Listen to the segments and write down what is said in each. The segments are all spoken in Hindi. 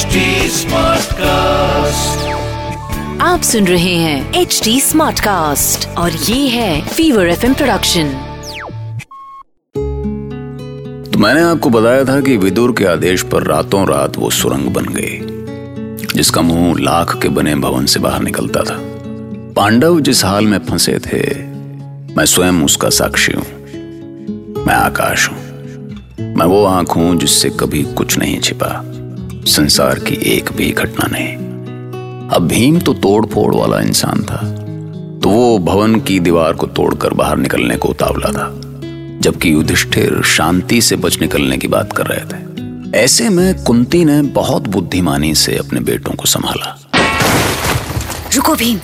HD Smartcast. आप सुन रहे हैं एच डी स्मार्ट कास्ट और ये है फीवर एफ़ प्रोडक्शन तो मैंने आपको बताया था कि विदुर के आदेश पर रातों रात वो सुरंग बन गई जिसका मुँह लाख के बने भवन से बाहर निकलता था। पांडव जिस हाल में फंसे थे मैं स्वयं उसका साक्षी हूँ। मैं आकाश हूँ। मैं वो आँख हूँ जिससे कभी कुछ नहीं छिपा। संसार की एक भी घटना नहीं। अब भीम तो तोड़ फोड़ वाला इंसान था। तो वो भवन की दीवार को तोड़कर बाहर निकलने को उतावला था जबकि युधिष्ठिर शांति से बच निकलने की बात कर रहे थे। ऐसे में कुंती ने बहुत बुद्धिमानी से अपने बेटों को संभाला। रुको भीम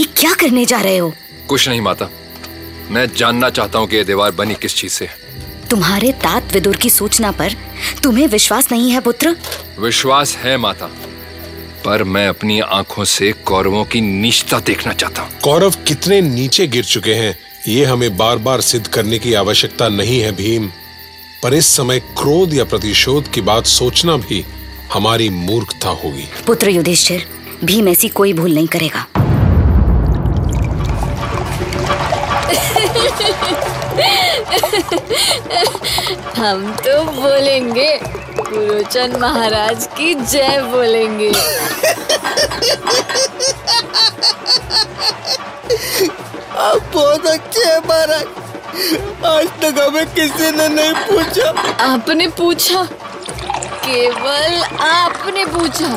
ये क्या करने जा रहे हो? कुछ नहीं माता मैं जानना चाहता हूँ कि ये दीवार बनी किस चीज़ से है। तुम्हारे तात विदुर की सूचना पर तुम्हें विश्वास नहीं है पुत्र? विश्वास है माता। पर मैं अपनी आँखों से कौरवों की नीचता देखना चाहता हूँ। कौरव कितने नीचे गिर चुके हैं। ये हमें बार बार सिद्ध करने की आवश्यकता नहीं है भीम। पर इस समय क्रोध या प्रतिशोध की बात सोचना भी हमारी मूर्खता होगी। पुत्र युधिष्ठिर भीम ऐसी कोई भूल नहीं करेगा। हम तो बोलेंगे पुरोचन महाराज की जय बोलेंगे। आप बहुत अच्छे हैं महाराज। आज तक हमें किसी ने नहीं पूछा। आपने पूछा? केवल आपने पूछा।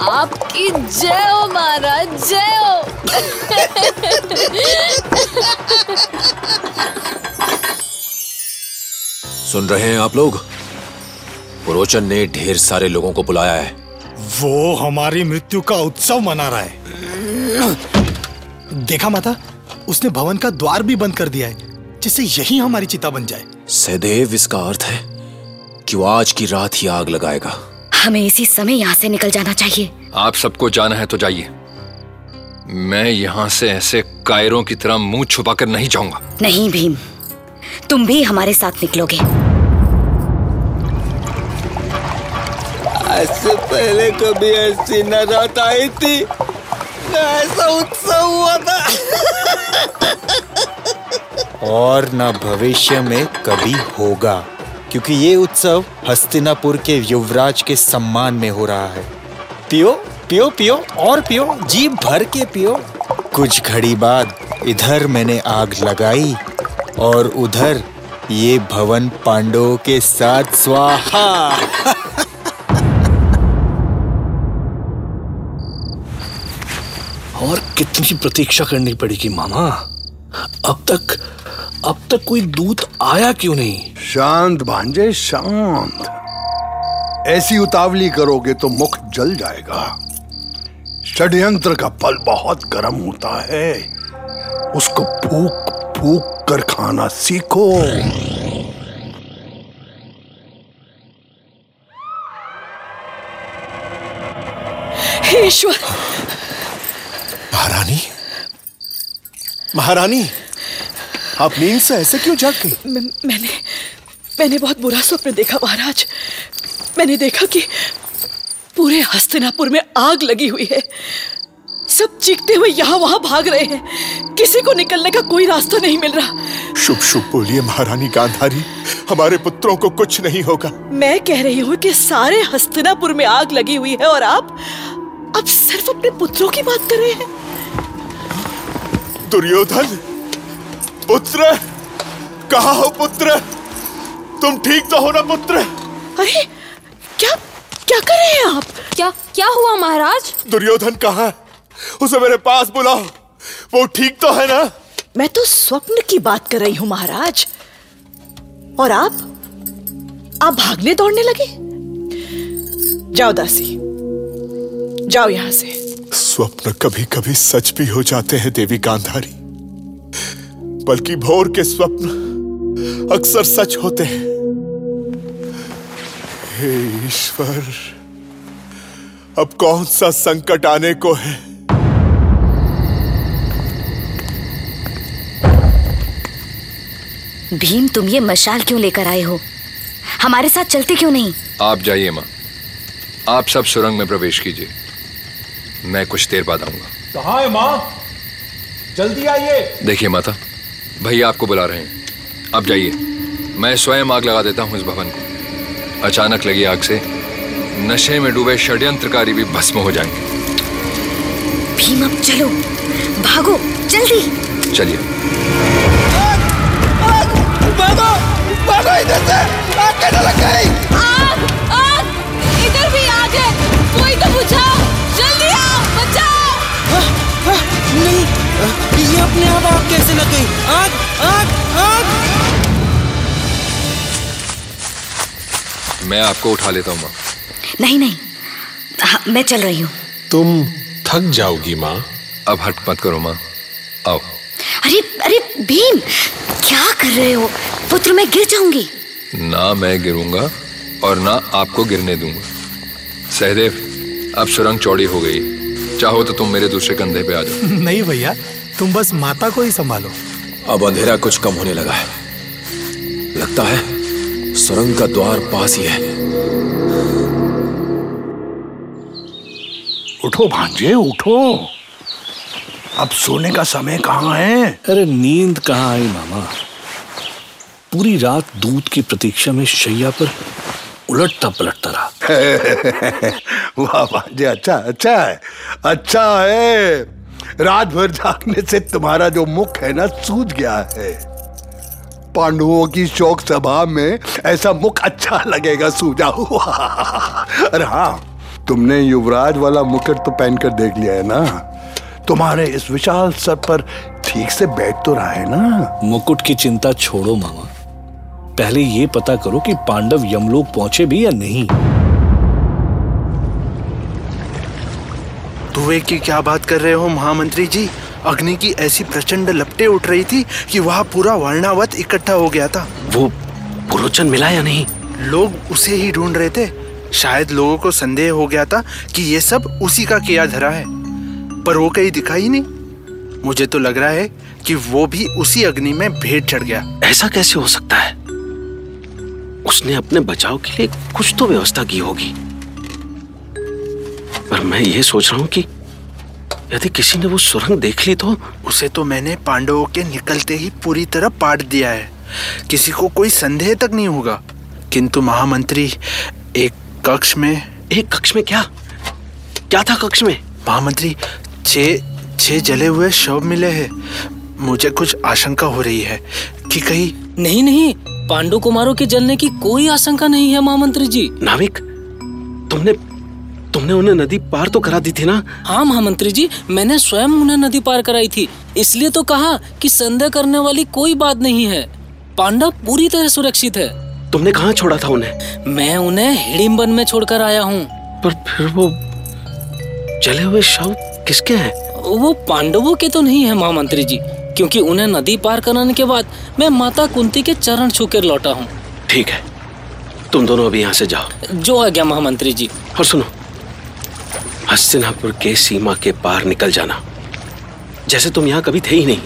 आपकी जय हो महाराज जय हो। सुन रहे हैं आप लोग? पुरोचन ने ढेर सारे लोगों को बुलाया है। वो हमारी मृत्यु का उत्सव मना रहा है। देखा माता उसने भवन का द्वार भी बंद कर दिया है जिससे यही हमारी चिता बन जाए। सहदेव इसका अर्थ है कि वो आज की रात ही आग लगाएगा। हमें इसी समय यहाँ से निकल जाना चाहिए। आप सबको जाना है तो जाइए। मैं यहाँ से ऐसे कायरों की तरह मुँह छुपाकर नहीं जाऊँगा। नहीं भीम तुम भी हमारे साथ निकलोगे। आज से पहले कभी ऐसी न रात आई थी। ऐसा उत्सव हुआ था। और न भविष्य में कभी होगा, क्योंकि ये उत्सव हस्तिनापुर के युवराज के सम्मान में हो रहा है। पियो पियो पियो, और पियो, जी भर के पियो। कुछ घड़ी बाद इधर मैंने आग लगाई, और उधर ये भवन पांडवों के साथ, स्वाहा! कितनी प्रतीक्षा करनी पड़ेगी मामा। अब तक अब तक कोई दूत आया क्यों नहीं? शांत भांजे शांत। ऐसी उतावली करोगे तो मुख जल जाएगा। षड्यंत्र का फल बहुत गर्म होता है। उसको फूक फूक कर खाना सीखो। ईश्वर महारानी? महारानी आप नींद से ऐसे क्यों जाग गई? मैंने मैंने बहुत बुरा स्वप्न देखा महाराज। मैंने देखा कि पूरे हस्तिनापुर में आग लगी हुई है। सब चीखते हुए यहाँ वहाँ भाग रहे हैं। किसी को निकलने का कोई रास्ता नहीं मिल रहा। शुभ शुभ बोलिए महारानी गांधारी। हमारे पुत्रों को कुछ नहीं होगा। मैं कह रही हूँ कि सारे हस्तिनापुर में आग लगी हुई है और आप अब सिर्फ़ अपने पुत्रों की बात कर रहे हैं। दुर्योधन पुत्र कहा हो पुत्र? तुम ठीक तो हो ना पुत्र? अरे क्या क्या कर रहे हैं आप? क्या क्या हुआ महाराज? दुर्योधन कहा है? उसे मेरे पास बुलाओ। वो ठीक तो है ना? मैं तो स्वप्न की बात कर रही हूँ महाराज। और आप आप भागने दौड़ने लगे? जाओ दासी जाओ यहाँ से। स्वप्न कभी कभी सच भी हो जाते हैं देवी गांधारी। बल्कि भोर के स्वप्न अक्सर सच होते हैं। हे ईश्वर अब कौन सा संकट आने को है? भीम तुम ये मशाल क्यों लेकर आए हो? हमारे साथ चलते क्यों नहीं? आप जाइए माँ। आप सब सुरंग में प्रवेश कीजिए। मैं कुछ देर बाद आऊँगा। कहा है माँ? जल्दी आइए। देखिए माता भैया आपको बुला रहे हैं। अब जाइए। मैं स्वयं आग लगा देता हूँ इस भवन को। अचानक लगी आग से नशे में डूबे षड्यंत्रकारी भी भस्म हो जाएँगे। भीम अब चलो। भागो जल्दी। चलिए। मैं आपको उठा लेता हूँ माँ। नहीं नहीं। हाँ, मैं चल रही हूँ। तुम थक जाओगी माँ। अब हट मत करो माँ। आओ। अरे अरे भीम क्या कर रहे हो? पुत्र मैं गिर जाऊँगी। ना मैं गिरूँगा और ना आपको गिरने दूँगा। सहदेव अब सुरंग चौड़ी हो गई। चाहो तो तुम मेरे दूसरे कंधे पे आ जाओ। नहीं भैया तुम बस माता को ही संभालो। अब अंधेरा कुछ कम होने लगा है। लगता है सुरंग का द्वार पास ही है। उठो भांजे उठो। अब सोने का समय कहाँ है? अरे नींद कहाँ आई मामा? पूरी रात दूध की प्रतीक्षा में शैया पर उलटता पलटता रहा। वाह भांजे अच्छा अच्छा है अच्छा है। रात भर जागने से तुम्हारा जो मुख है ना सूझ गया है। पांडवों की शोक सभा में ऐसा मुख अच्छा लगेगा सूझा हुआ अरे हाँ तुमने युवराज वाला मुकुट तो पहन कर देख लिया है ना? तुम्हारे इस विशाल सर पर ठीक से बैठ तो रहा है ना? मुकुट की चिंता छोड़ो मामा। पहले ये पता करो कि पांडव यमलोक पहुँचे भी या नहीं। धुएँ की क्या बात कर रहे हो महामंत्री जी? अग्नि की ऐसी प्रचंड लपटे उठ रही थी कि वहाँ पूरा वर्णावत इकट्ठा हो गया था। वो पुरोचन मिला या नहीं? लोग उसे ही ढूंढ रहे थे। शायद लोगों को संदेह हो गया था कि ये सब उसी का किया धरा है। पर वो कहीं दिखा ही नहीं। मुझे तो लग रहा है कि वो भी उसी अग्नि में भेंट चढ़ गया। ऐसा कैसे हो सकता है? उसने अपने बचाव के लिए कुछ तो व्यवस्था की होगी। पर मैं ये सोच रहा हूँ कि यदि किसी ने वो सुरंग देख ली तो? उसे तो मैंने पांडवों के निकलते ही पूरी तरह पाट दिया है। किसी को कोई संदेह तक नहीं होगा। किंतु महामंत्री एक कक्ष में एक कक्ष में क्या? क्या था कक्ष में? महामंत्री छह छह जले हुए शव मिले हैं। मुझे कुछ आशंका हो रही है कि कहीं नहीं नहीं। पांडु कुमारों के जलने की कोई आशंका नहीं है महामंत्री जी। नाविक तुमने तुमने उन्हें नदी पार तो करा दी थी ना? हाँ महामंत्री जी मैंने स्वयं उन्हें नदी पार कराई थी। इसलिए तो कहा कि संदेह करने वाली कोई बात नहीं है। पांडव पूरी तरह सुरक्षित है। तुमने कहाँ छोड़ा था उन्हें? मैं उन्हें हिडिम्बन में छोड़कर आया हूँ। पर फिर वो जले हुए शव किसके हैं? वो पांडवों के तो नहीं है महामंत्री जी क्योंकि उन्हें नदी पार कराने के बाद मैं माता कुंती के चरण छूकर लौटा हूँ। ठीक है। तुम दोनों अभी यहाँ से जाओ। जो आ गया महामंत्री जी। और सुनो हस्तिनापुर के सीमा के पार निकल जाना। जैसे तुम यहाँ कभी थे ही नहीं।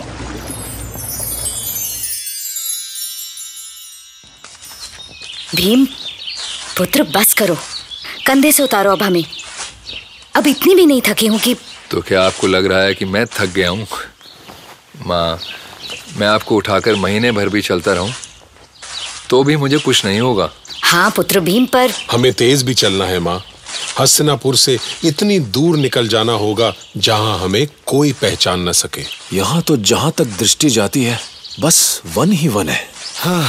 भीम पुत्र बस करो। कंधे से उतारो अब हमें। अब इतनी भी नहीं थकी हूँ कि तो क्या आपको लग रहा है कि मैं थक गया हूँ? माँ मैं आपको उठाकर महीने भर भी चलता रहूँ तो भी मुझे कुछ नहीं होगा। हाँ पुत्र भीम पर हमें तेज भी चलना है माँ। हस्तिनापुर से इतनी दूर निकल जाना होगा जहाँ हमें कोई पहचान न सके। यहाँ तो जहाँ तक दृष्टि जाती है बस वन ही वन है। हाँ,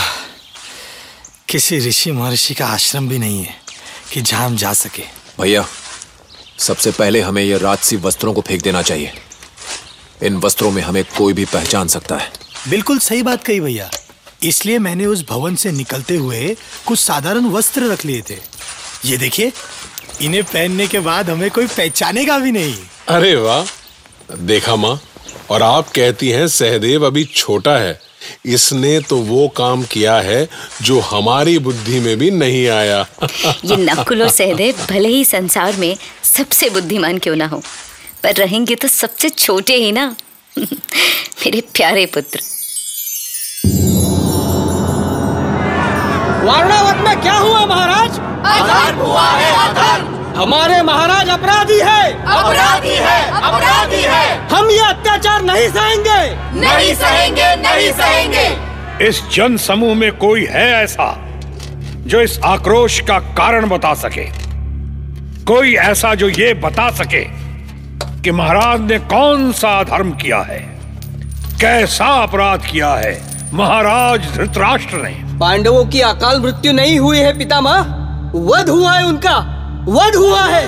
किसी ऋषि महर्षि का आश्रम भी नहीं है कि जहाँ हम जा सके। भैया सबसे पहले हमें यह राजसी वस्त्रों को फेंक देना चाहिए। इन वस्त्रों में हमें कोई भी पहचान सकता है। बिल्कुल सही बात कही भैया। इसलिए मैंने उस भवन से निकलते हुए कुछ साधारण वस्त्र रख लिए थे। ये देखिए इन्हें पहनने के बाद हमें कोई पहचानेगा भी नहीं। अरे वाह देखा माँ और आप कहती हैं सहदेव अभी छोटा है। इसने तो वो काम किया है जो हमारी बुद्धि में भी नहीं आया। ये नकुल और सहदेव भले ही संसार में सबसे बुद्धिमान क्यों ना हो पर रहेंगे तो सबसे छोटे ही ना। मेरे प्यारे पुत्र। वारणावत में क्या हुआ महाराज? अधर्म हुआ है अधर्म हमारे महाराज अपराधी है। अपराधी है अपराधी है। हम ये अत्याचार नहीं सहेंगे। नहीं सहेंगे नहीं सहेंगे। इस जन समूह में कोई है ऐसा जो इस आक्रोश का कारण बता सके? कोई ऐसा जो ये बता सके कि महाराज ने कौन सा धर्म किया है? कैसा अपराध किया है? महाराज धृतराष्ट्र ने। पांडवों की अकाल मृत्यु नहीं हुई है पितामह। वध हुआ है उनका। वध हुआ है।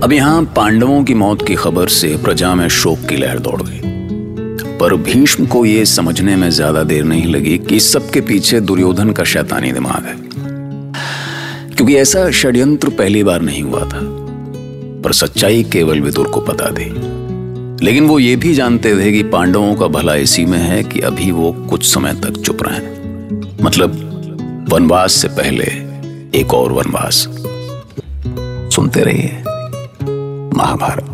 अब यहाँ पांडवों की मौत की खबर से प्रजा में शोक की लहर दौड़ गई। पर भीष्म को यह समझने में ज़्यादा देर नहीं लगी कि सबके पीछे दुर्योधन का शैतानी दिमाग है। क्योंकि ऐसा षड्यंत्र पहली बार नहीं हुआ था, पर सच्चाई केवल विदुर को पता थी। लेकिन वो ये भी जानते थे कि पांडवों का भला इसी में है कि अभी वो कुछ समय तक चुप रहे। मतलब वनवास से पहले एक और वनवास। सुनते रहिए, महाभारत।